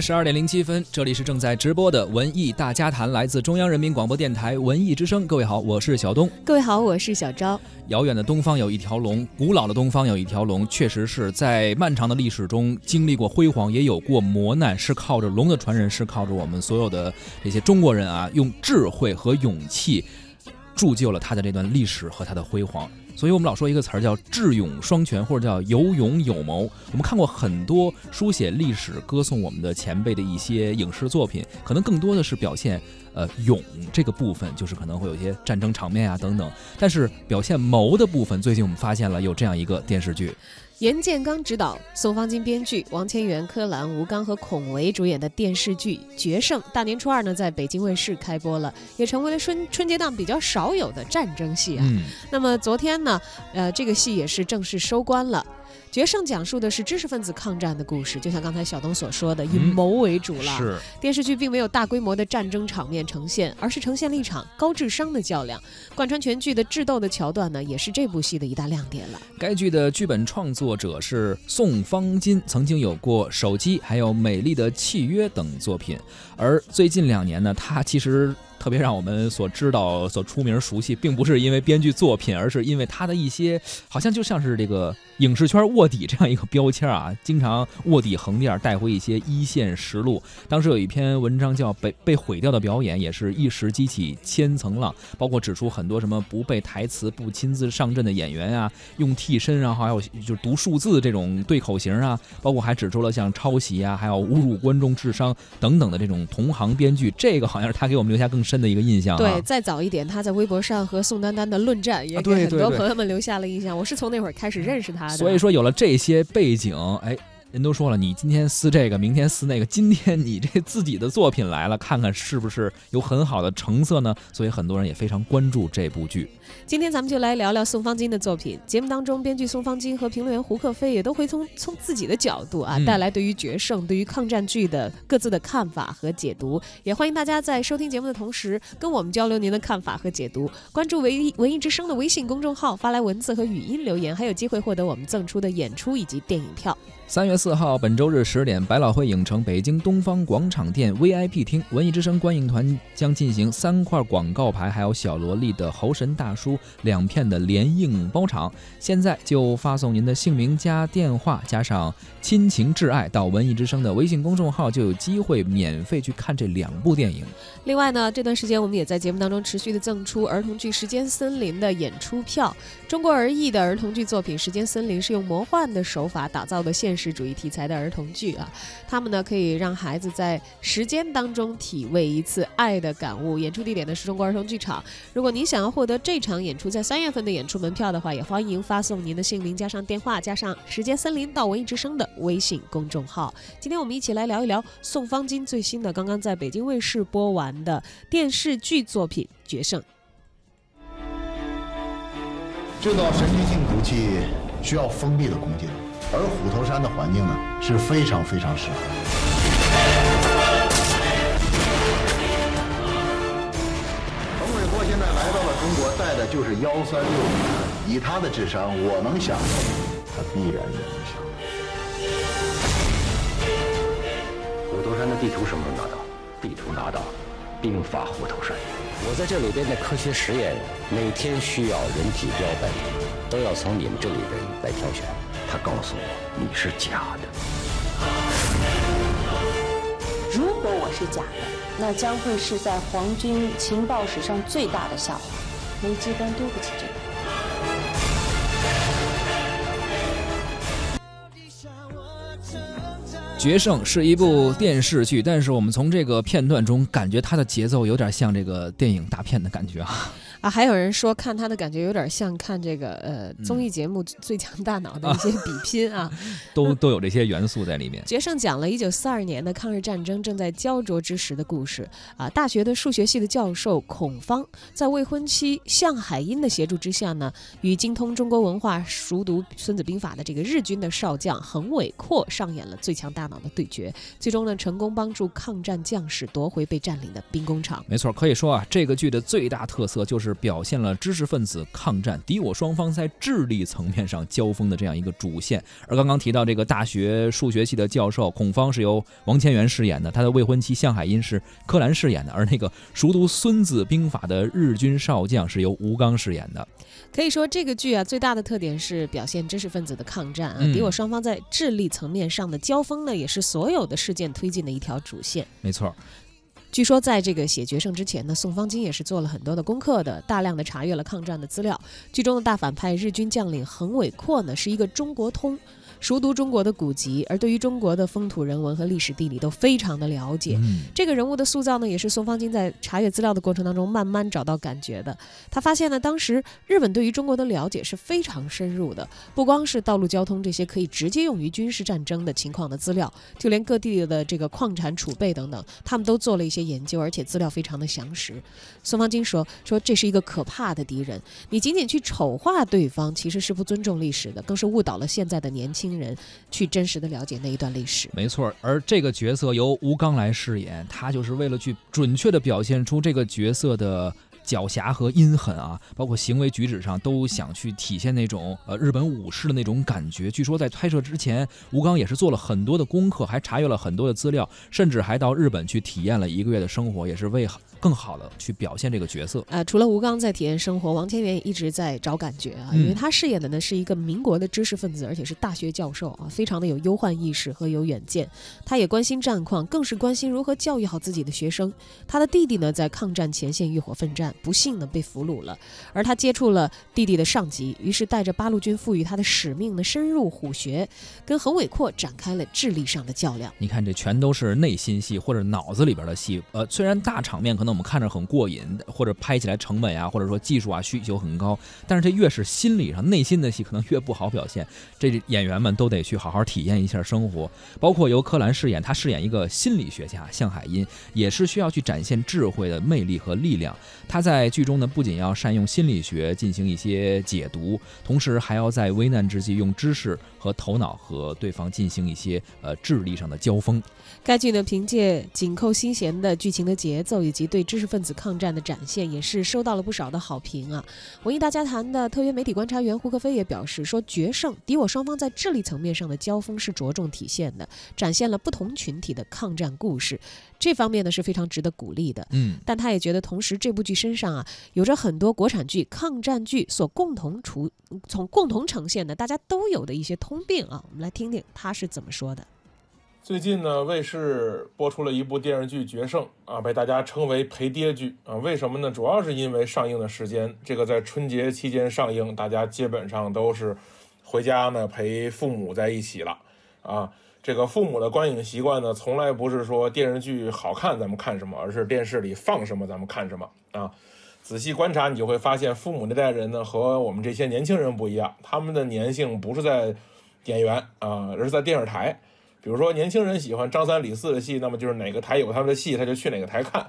十二点零七分，这里是正在直播的文艺大家谈，来自中央人民广播电台文艺之声。各位好，我是小东。各位好，我是小昭。遥远的东方有一条龙，古老的东方有一条龙，确实是在漫长的历史中经历过辉煌，也有过磨难，是靠着龙的传人，是靠着我们所有的这些中国人啊，用智慧和勇气铸就了他的这段历史和他的辉煌。所以我们老说一个词儿叫智勇双全，或者叫有勇有谋。我们看过很多书写历史、歌颂我们的前辈的一些影视作品，可能更多的是表现呃勇这个部分，就是可能会有一些战争场面啊等等。但是表现谋的部分，最近我们发现了有这样一个电视剧。严建刚执导，宋方金编剧，王千源、柯蓝、吴刚和孔维主演的电视剧《决胜》，大年初二呢在北京卫视开播了，也成为了春春节档比较少有的战争戏啊。那么昨天呢，呃，这个戏也是正式收官了。决胜讲述的是知识分子抗战的故事，就像刚才小东所说的，以谋为主了。是电视剧并没有大规模的战争场面呈现，而是呈现了一场高智商的较量。贯穿全剧的智斗的桥段呢，也是这部戏的一大亮点了。该剧的剧本创作者是宋方金，曾经有过《手机》还有《美丽的契约》等作品，而最近两年呢，他其实。特别让我们所知道、所出名、熟悉，并不是因为编剧作品，而是因为他的一些，好像就像是这个影视圈卧底这样一个标签啊，经常卧底横店，带回一些一线实录。当时有一篇文章叫《被被毁掉的表演》，也是一时激起千层浪，包括指出很多什么不背台词、不亲自上阵的演员啊，用替身然后，还有就是读数字这种对口型啊，包括还指出了像抄袭啊，还有侮辱观众智商等等的这种同行编剧，这个好像是他给我们留下更深。的一个印象，对，再早一点，他在微博上和宋丹丹的论战，也给很多朋友们留下了印象。我是从那会儿开始认识他所以说有了这些背景，哎。人都说了，你今天撕这个，明天撕那个，今天你这自己的作品来了，看看是不是有很好的成色呢？所以很多人也非常关注这部剧。今天咱们就来聊聊宋方金的作品。节目当中，编剧宋方金和评论员胡克飞也都会从从自己的角度啊，带来对于决胜、对于抗战剧的各自的看法和解读。也欢迎大家在收听节目的同时，跟我们交流您的看法和解读。关注“文艺文艺之声”的微信公众号，发来文字和语音留言，还有机会获得我们赠出的演出以及电影票。三月四号，本周日十点，百老汇影城北京东方广场店 VIP 厅，文艺之声观影团将进行三块广告牌，还有小萝莉的猴神大叔两片的联映包场。现在就发送您的姓名加电话加上亲情挚爱到文艺之声的微信公众号，就有机会免费去看这两部电影。另外呢，这段时间我们也在节目当中持续的赠出儿童剧《时间森林》的演出票。中国儿艺的儿童剧作品《时间森林》是用魔幻的手法打造的现。现实主义题材的儿童剧啊，他们呢可以让孩子在时间当中体味一次爱的感悟。演出地点呢是中国儿童剧场。如果您想要获得这场演出在三月份的演出门票的话，也欢迎发送您的姓名加上电话加上时间森林到文艺之声的微信公众号。今天我们一起来聊一聊宋方金最新的刚刚在北京卫视播完的电视剧作品《决胜》。制造神经性毒气需要封闭的空间。而虎头山的环境呢是非常非常适合。冯伟国现在来到了中国，带的就是幺三六零，以他的智商，我能想到，他必然也能想。虎头山的地图什么时候拿到？地图拿到，兵发虎头山。我在这里边的科学实验，每天需要人体标本，都要从你们这里人来挑选。他告诉我你是假的。如果我是假的，那将会是在皇军情报史上最大的笑话。梅机关丢不起这个。决胜是一部电视剧，但是我们从这个片段中感觉它的节奏有点像这个电影大片的感觉啊。啊，还有人说看他的感觉有点像看这个呃综艺节目《最强大脑》的一些比拼啊，都都有这些元素在里面。决胜讲了一九四二年的抗日战争正在焦灼之时的故事啊。大学的数学系的教授孔方，在未婚妻向海英的协助之下呢，与精通中国文化、熟读《孙子兵法》的这个日军的少将横尾阔上演了《最强大脑》脑的对决，最终呢成功帮助抗战将士夺回被占领的兵工厂。没错，可以说啊，这个剧的最大特色就是表现了知识分子抗战敌我双方在智力层面上交锋的这样一个主线。而刚刚提到这个大学数学系的教授孔方是由王千源饰演的，他的未婚妻向海音是柯蓝饰演的，而那个熟读《孙子兵法》的日军少将是由吴刚饰演的。可以说，这个剧啊最大的特点是表现知识分子的抗战啊，嗯敌我双方在智力层面上的交锋呢，也是所有的事件推进的一条主线。没错，据说在这个写《决胜》之前呢，宋方金也是做了很多的功课的，大量的查阅了抗战的资料。剧中的大反派日军将领横尾阔呢，是一个中国通，熟读中国的古籍，而对于中国的风土人文和历史地理都非常的了解。嗯，这个人物的塑造呢，也是宋方金在查阅资料的过程当中慢慢找到感觉的。他发现呢，当时日本对于中国的了解是非常深入的，不光是道路交通这些可以直接用于军事战争的情况的资料，就连各地的这个矿产储备等等，他们都做了一些研究，而且资料非常的详实。宋方金说：“说这是一个可怕的敌人，你仅仅去丑化对方，其实是不尊重历史的，更是误导了现在的年轻新人去真实的了解那一段历史。”没错，而这个角色由吴刚来饰演，他就是为了去准确的表现出这个角色的。狡黠和阴狠啊，包括行为举止上都想去体现那种呃日本武士的那种感觉。据说在拍摄之前，吴刚也是做了很多的功课，还查阅了很多的资料，甚至还到日本去体验了一个月的生活，也是为更好的去表现这个角色。呃，除了吴刚在体验生活，王千源也一直在找感觉啊，嗯因为他饰演的呢是一个民国的知识分子，而且是大学教授啊，非常的有忧患意识和有远见。他也关心战况，更是关心如何教育好自己的学生。他的弟弟呢，在抗战前线浴火奋战，不幸呢被俘虏了，而他接触了弟弟的上级，于是带着八路军赋予他的使命呢，深入虎穴，跟横伟阔展开了智力上的较量。你看，这全都是内心戏或者脑子里边的戏。呃，虽然大场面可能那我们看着很过瘾，或者拍起来成本呀，或者说技术啊需求很高，但是这越是心理上内心的戏，可能越不好表现。这演员们都得去好好体验一下生活。包括由柯蓝饰演，他饰演一个心理学家向海音，也是需要去展现智慧的魅力和力量。他在剧中呢，不仅要善用心理学进行一些解读，同时还要在危难之际用知识和头脑和对方进行一些呃智力上的交锋。该剧呢，凭借紧扣心弦的剧情的节奏以及对知识分子抗战的展现，也是收到了不少的好评啊。文艺大家谈的特约媒体观察员胡克飞也表示说，决胜敌我双方在智力层面上的交锋是着重体现的，展现了不同群体的抗战故事，这方面呢是非常值得鼓励的。嗯，但他也觉得，同时这部剧身上啊，有着很多国产剧、抗战剧所共同出、从共同呈现的大家都有的一些通病啊。我们来听听他是怎么说的。最近呢，卫视播出了一部电视剧《决胜》啊，被大家称为陪爹剧啊。为什么呢？主要是因为上映的时间，这个在春节期间上映，大家基本上都是回家呢陪父母在一起了啊。这个父母的观影习惯呢，从来不是说电视剧好看咱们看什么，而是电视里放什么咱们看什么啊。仔细观察，你就会发现，父母那代人呢和我们这些年轻人不一样，他们的粘性不是在演员啊，而是在电视台。比如说，年轻人喜欢张三李四的戏，那么就是哪个台有他们的戏，他就去哪个台看，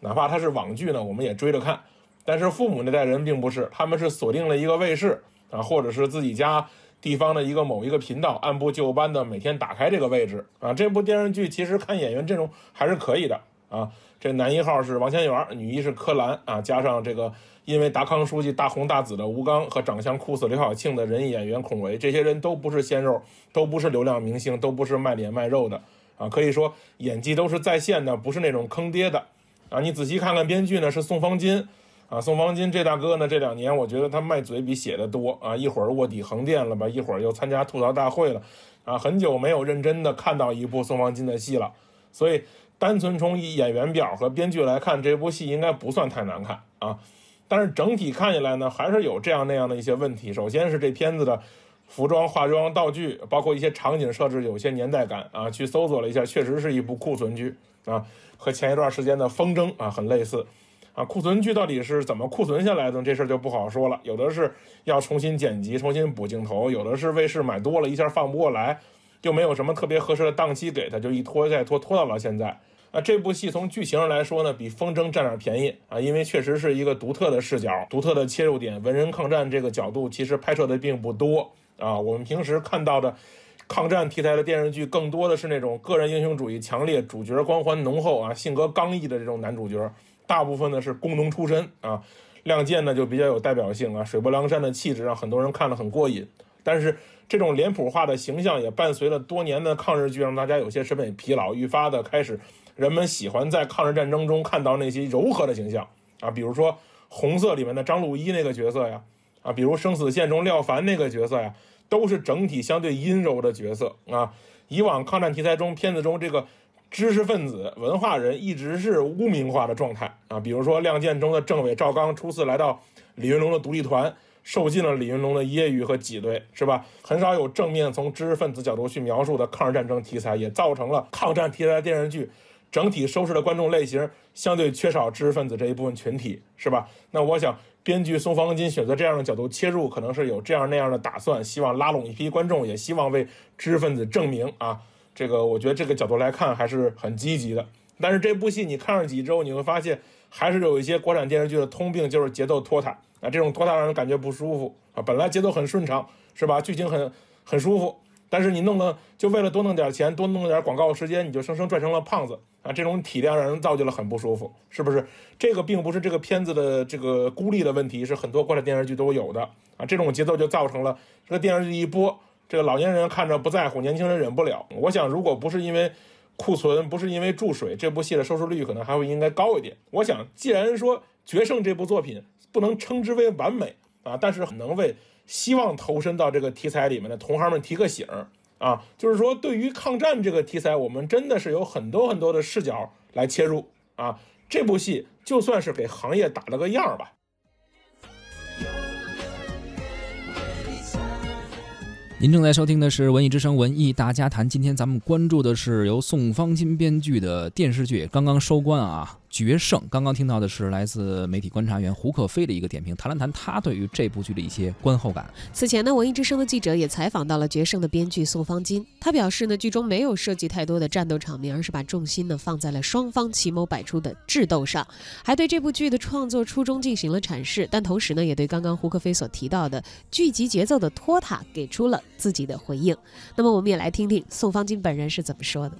哪怕他是网剧呢，我们也追着看。但是父母那代人并不是，他们是锁定了一个卫视啊，或者是自己家地方的一个某一个频道，按部就班的每天打开这个位置啊。这部电视剧其实看演员阵容还是可以的啊。这男一号是王千源，女一是柯蓝啊，加上这个因为达康书记大红大紫的吴刚和长相酷似刘晓庆的人艺演员孔维，这些人都不是鲜肉，都不是流量明星，都不是卖脸卖肉的啊，可以说演技都是在线的，不是那种坑爹的啊。你仔细看看编剧呢，是宋方金啊，宋方金这大哥呢，这两年我觉得他卖嘴比写的多啊，一会儿卧底横店了吧，一会儿又参加吐槽大会了啊，很久没有认真的看到一部宋方金的戏了，所以。单纯从演员表和编剧来看，这部戏应该不算太难看啊。但是整体看起来呢，还是有这样那样的一些问题。首先是这片子的服装、化妆、道具，包括一些场景设置有些年代感啊。去搜索了一下，确实是一部库存剧啊，和前一段时间的《风筝》啊很类似啊。库存剧到底是怎么库存下来的？这事儿就不好说了。有的是要重新剪辑、重新补镜头，有的是卫视买多了一下放不过来，又没有什么特别合适的档期给他，就一拖再拖，拖到了现在。啊，这部戏从剧情上来说呢，比《风筝》占点便宜啊，因为确实是一个独特的视角、独特的切入点。文人抗战这个角度其实拍摄的并不多啊，我们平时看到的抗战题材的电视剧更多的是那种个人英雄主义强烈、主角光环浓厚啊、性格刚毅的这种男主角，大部分呢是工农出身啊。《亮剑》呢就比较有代表性啊，水泊梁山的气质让很多人看了很过瘾。但是这种脸谱化的形象也伴随了多年的抗日剧，让大家有些审美疲劳，愈发的开始人们喜欢在抗日战争中看到那些柔和的形象啊，比如说《红色》里面的张鲁一那个角色呀，啊，比如《生死线》中廖凡那个角色呀。都是整体相对阴柔的角色啊！以往抗战题材中，片子中这个知识分子、文化人一直是污名化的状态啊。比如说《亮剑》中的政委赵刚初次来到李云龙的独立团，受尽了李云龙的揶揄和挤兑，是吧？很少有正面从知识分子角度去描述的抗日战争题材，也造成了抗战题材电视剧整体收视的观众类型相对缺少知识分子这一部分群体，是吧？那我想。编剧宋方金选择这样的角度切入，可能是有这样那样的打算，希望拉拢一批观众，也希望为知识分子证明啊。这个我觉得这个角度来看还是很积极的。但是这部戏你看上几集之后，你会发现还是有一些国产电视剧的通病，就是节奏拖沓啊。这种拖沓让人感觉不舒服啊。本来节奏很顺畅，是吧？剧情很很舒服。但是你弄的就为了多弄点钱，多弄点广告时间，你就生生拽成了胖子啊！这种体量让人造就了很不舒服，是不是？这个并不是这个片子的这个孤立的问题，是很多国产电视剧都有的啊！这种节奏就造成了这个电视剧一播，这个老年人看着不在乎，年轻人忍不了。我想，如果不是因为库存，不是因为注水，这部戏的收视率可能还会应该高一点。我想，既然说《决胜》这部作品不能称之为完美啊，但是能为。希望投身到这个题材里面的同行们提个醒儿啊，就是说对于抗战这个题材，我们真的是有很多很多的视角来切入啊。这部戏就算是给行业打了个样儿吧。您正在收听的是《文艺之声·文艺大家谈》，今天咱们关注的是由宋方金编剧的电视剧，刚刚收官啊。决胜，刚刚听到的是来自媒体观察员胡可飞的一个点评，谈了谈他对于这部剧的一些观后感。此前呢，文艺之声的记者也采访到了决胜的编剧宋方金，他表示呢，剧中没有设计太多的战斗场面，而是把重心呢放在了双方奇谋百出的智斗上，还对这部剧的创作初衷进行了阐释，但同时呢，也对刚刚胡可飞所提到的剧集节奏的拖沓给出了自己的回应。那么，我们也来听听宋方金本人是怎么说的。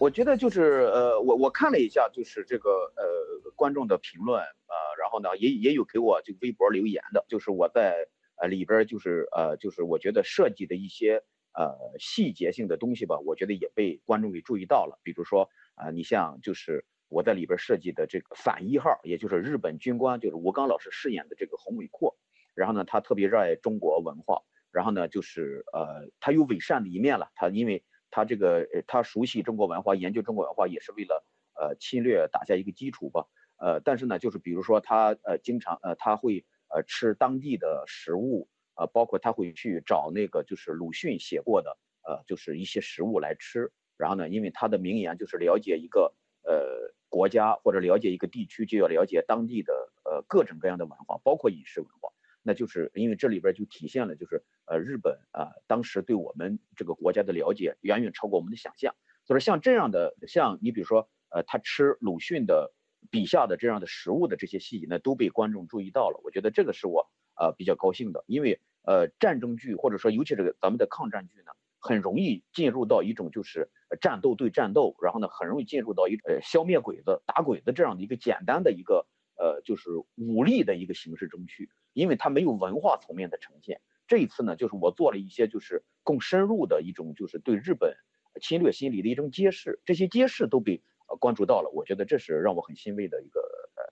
我觉得就是呃，我我看了一下，就是这个呃观众的评论呃，然后呢也也有给我这个微博留言的，就是我在呃里边就是呃就是我觉得设计的一些呃细节性的东西吧，我觉得也被观众给注意到了。比如说啊，你像就是我在里边设计的这个反一号，也就是日本军官，就是吴刚老师饰演的这个洪伟阔，然后呢他特别热爱中国文化，然后呢就是呃他有伪善的一面了，他因为。他这个呃，他熟悉中国文化，研究中国文化也是为了呃侵略打下一个基础吧。呃，但是呢，就是比如说他呃经常呃他会呃吃当地的食物，呃，包括他会去找那个就是鲁迅写过的呃就是一些食物来吃。然后呢，因为他的名言就是了解一个呃国家或者了解一个地区，就要了解当地的呃各种各样的文化，包括饮食文化。那就是因为这里边就体现了，就是呃日本啊当时对我们这个国家的了解远远超过我们的想象，所以说像这样的，像你比如说呃他吃鲁迅的笔下的这样的食物的这些细节呢，都被观众注意到了。我觉得这个是我呃比较高兴的，因为呃战争剧或者说尤其这个咱们的抗战剧呢，很容易进入到一种就是战斗对战斗，然后呢很容易进入到一呃消灭鬼子打鬼子这样的一个简单的一个。呃，就是武力的一个形式中去，因为它没有文化层面的呈现。这一次呢，就是我做了一些就是更深入的一种，就是对日本侵略心理的一种揭示。这些揭示都被呃关注到了，我觉得这是让我很欣慰的一个呃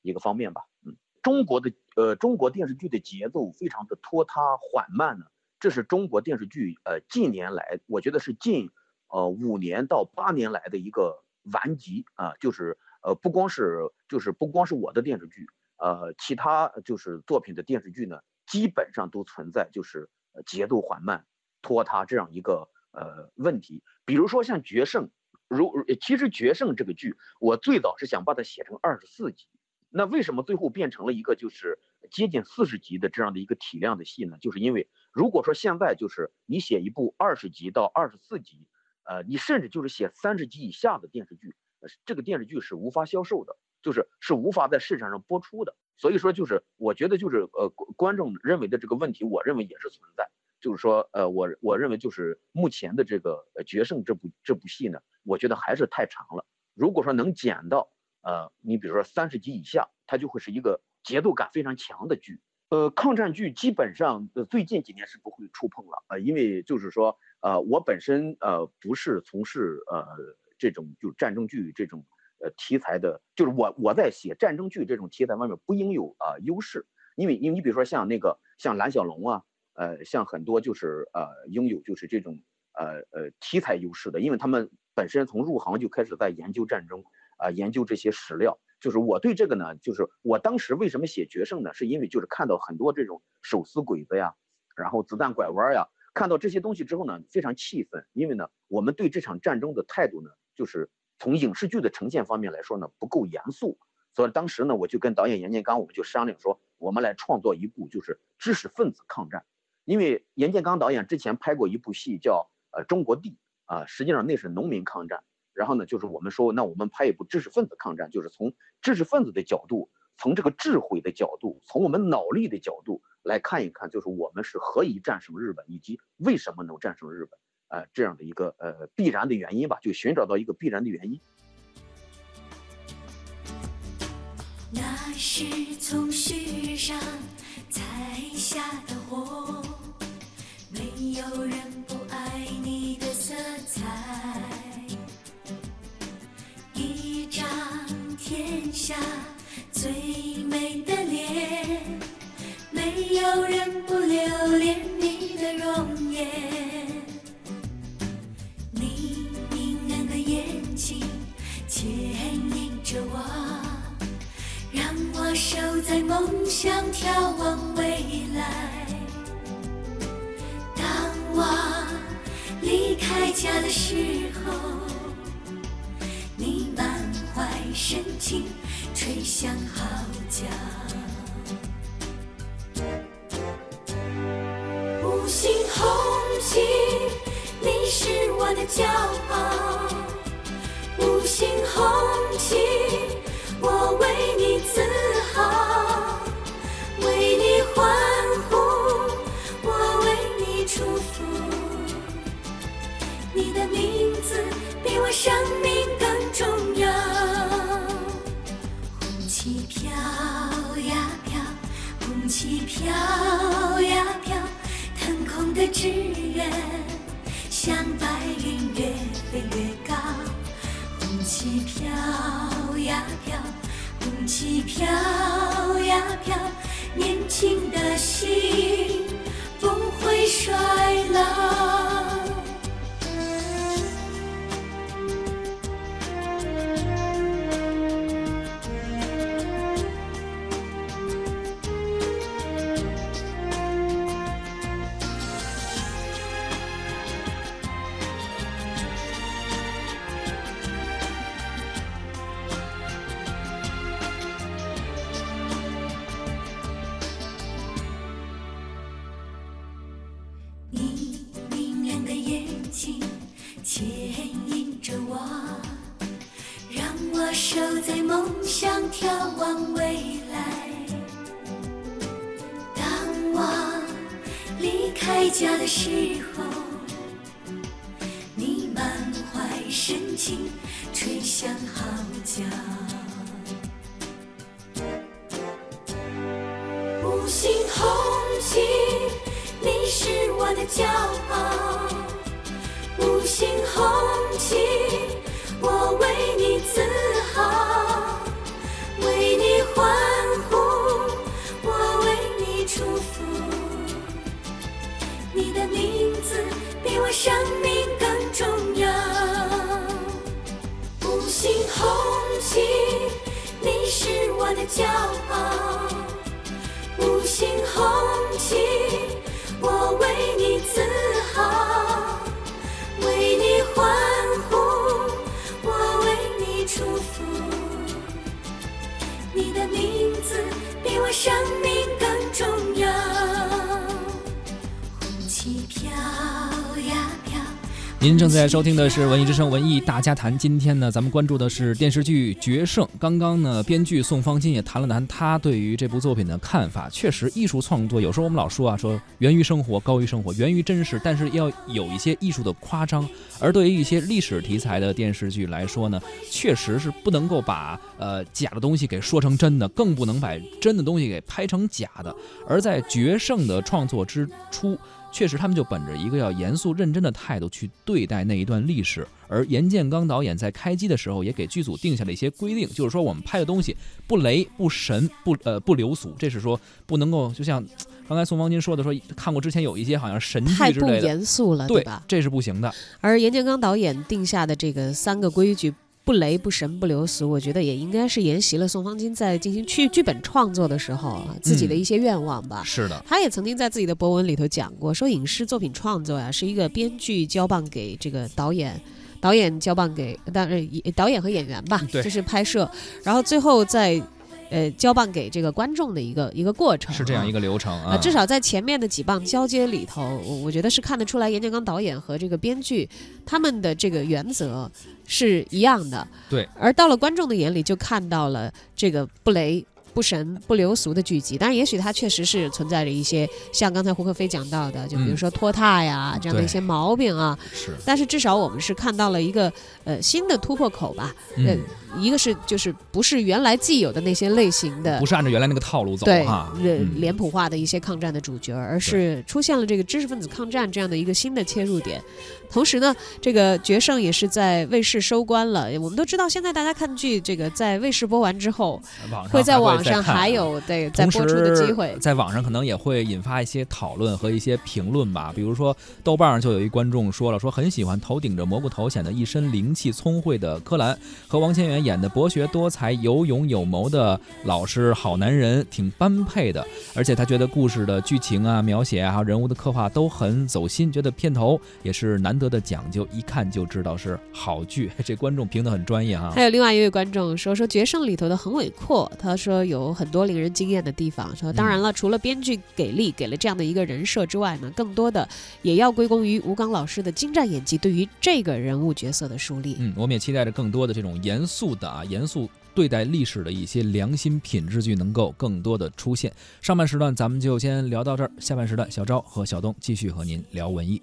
一个方面吧。嗯，中国的呃中国电视剧的节奏非常的拖沓缓慢呢，这是中国电视剧呃近年来我觉得是近呃五年到八年来的一个顽疾啊，就是。呃，不光是就是不光是我的电视剧，呃，其他就是作品的电视剧呢，基本上都存在就是节奏缓慢、拖沓这样一个呃问题。比如说像《决胜》，如其实《决胜》这个剧，我最早是想把它写成二十四集，那为什么最后变成了一个就是接近四十集的这样的一个体量的戏呢？就是因为如果说现在就是你写一部二十集到二十四集，呃，你甚至就是写三十集以下的电视剧。这个电视剧是无法销售的，就是是无法在市场上播出的。所以说，就是我觉得就是呃，观众认为的这个问题，我认为也是存在。就是说，呃，我我认为就是目前的这个《决胜》这部这部戏呢，我觉得还是太长了。如果说能剪到，呃，你比如说三十集以下，它就会是一个节奏感非常强的剧。呃，抗战剧基本上呃最近几年是不会触碰了，呃，因为就是说，呃，我本身呃不是从事呃这种就战争剧这种呃题材的，就是我我在写战争剧这种题材方面不应有啊优势，因为因为你比如说像那个像蓝小龙啊，呃，像很多就是呃拥有就是这种呃呃题材优势的，因为他们本身从入行就开始在研究战争啊，研究这些史料。就是我对这个呢，就是我当时为什么写决胜呢？是因为就是看到很多这种手撕鬼子呀，然后子弹拐弯呀，看到这些东西之后呢，非常气愤。因为呢，我们对这场战争的态度呢，就是从影视剧的呈现方面来说呢，不够严肃。所以当时呢，我就跟导演严建刚，我们就商量说，我们来创作一部就是知识分子抗战。因为严建刚导演之前拍过一部戏叫《呃中国地》啊，实际上那是农民抗战。然后呢，就是我们说，那我们拍一部知识分子抗战，就是从知识分子的角度，从这个智慧的角度，从我们脑力的角度来看一看，就是我们是何以战胜日本，以及为什么能战胜日本，呃，这样的一个呃必然的原因吧，就寻找到一个必然的原因。那是从旭日上采下的火，没有人不爱你的色彩。一张天下最美的脸，没有人不留恋你的容颜。眼睛牵引着我，让我守在梦想，眺望未来。当我离开家的时候。你满怀深情吹响号角，五星红旗，你是我的骄傲。五星红旗，我为你自豪，为你欢呼，我为你祝福。你的名字比我生命更重要。红旗飘呀飘，红旗飘呀飘腾空的志愿像白云。旗飘呀飘，红旗飘呀飘，年轻的心红旗你是我的骄傲五星红旗我为你自豪为你欢呼我为你祝福你的名字比我生命更重要五星红旗你是我的骄傲。五星红旗我为你自豪为你欢呼我为你祝福。你的名字比我生您正在收听的是《文艺之声·文艺大家谈》。今天呢，咱们关注的是电视剧《决胜》。刚刚呢，编剧宋方金也谈了谈他对于这部作品的看法。确实，艺术创作有时候我们老说啊，说源于生活，高于生活，源于真实，但是要有一些艺术的夸张。而对于一些历史题材的电视剧来说呢，确实是不能够把呃假的东西给说成真的，更不能把真的东西给拍成假的。而在《决胜》的创作之初。确实，他们就本着一个要严肃认真的态度去对待那一段历史。而严建刚导演在开机的时候也给剧组定下了一些规定，就是说我们拍的东西不雷、不神、不呃不流俗，这是说不能够就像刚才宋方金说的，说看过之前有一些好像神剧之类的，太不严肃了，对吧？这是不行的。而严建刚导演定下的这个三个规矩。不雷不神不流俗，我觉得也应该是沿袭了宋方金在进行剧剧本创作的时候自己的一些愿望吧。是的，他也曾经在自己的博文里头讲过，说影视作品创作呀是一个编剧交棒给这个导演，导演交棒给当然导演和演员吧，就是拍摄，然后最后再。呃，交棒给这个观众的一个一个过程，是这样一个流程啊。至少在前面的几棒交接里头，我我觉得是看得出来，严建刚导演和这个编剧他们的这个原则是一样的。对。而到了观众的眼里，就看到了这个不雷。不神不流俗的剧集，但是，也许它确实是存在着一些像刚才胡克飞讲到的，就比如说拖沓呀这样的一些毛病啊。是。但是至少我们是看到了一个呃新的突破口吧。嗯。一个是就是不是原来既有的那些类型的，不是按照原来那个套路走哈。对，脸谱化的一些抗战的主角，而是出现了这个知识分子抗战这样的一个新的切入点。同时呢，这个决胜也是在卫视收官了。我们都知道，现在大家看剧，这个在卫视播完之后，会在网上还有对在播出的机会。在网上可能也会引发一些讨论和一些评论吧。比如说，豆瓣上就有一观众说了，说很喜欢头顶着蘑菇头、显得一身灵气、聪慧的柯蓝和王千源。演的博学多才、有勇有谋的老实好男人，挺般配的。而且他觉得故事的剧情啊、描写啊，还有人物的刻画都很走心，觉得片头也是难得的讲究，一看就知道是好剧。这观众评的很专业哈。还有另外一位观众说说《决胜》里头的横尾阔，他说有很多令人惊艳的地方。说当然了，除了编剧给力，给了这样的一个人设之外呢，更多的也要归功于吴刚老师的精湛演技对于这个人物角色的树立。嗯，我们也期待着更多的这种严的啊，严肃对待历史的一些良心品质剧能够更多的出现。上半时段咱们就先聊到这儿，下半时段小昭和小东继续和您聊文艺。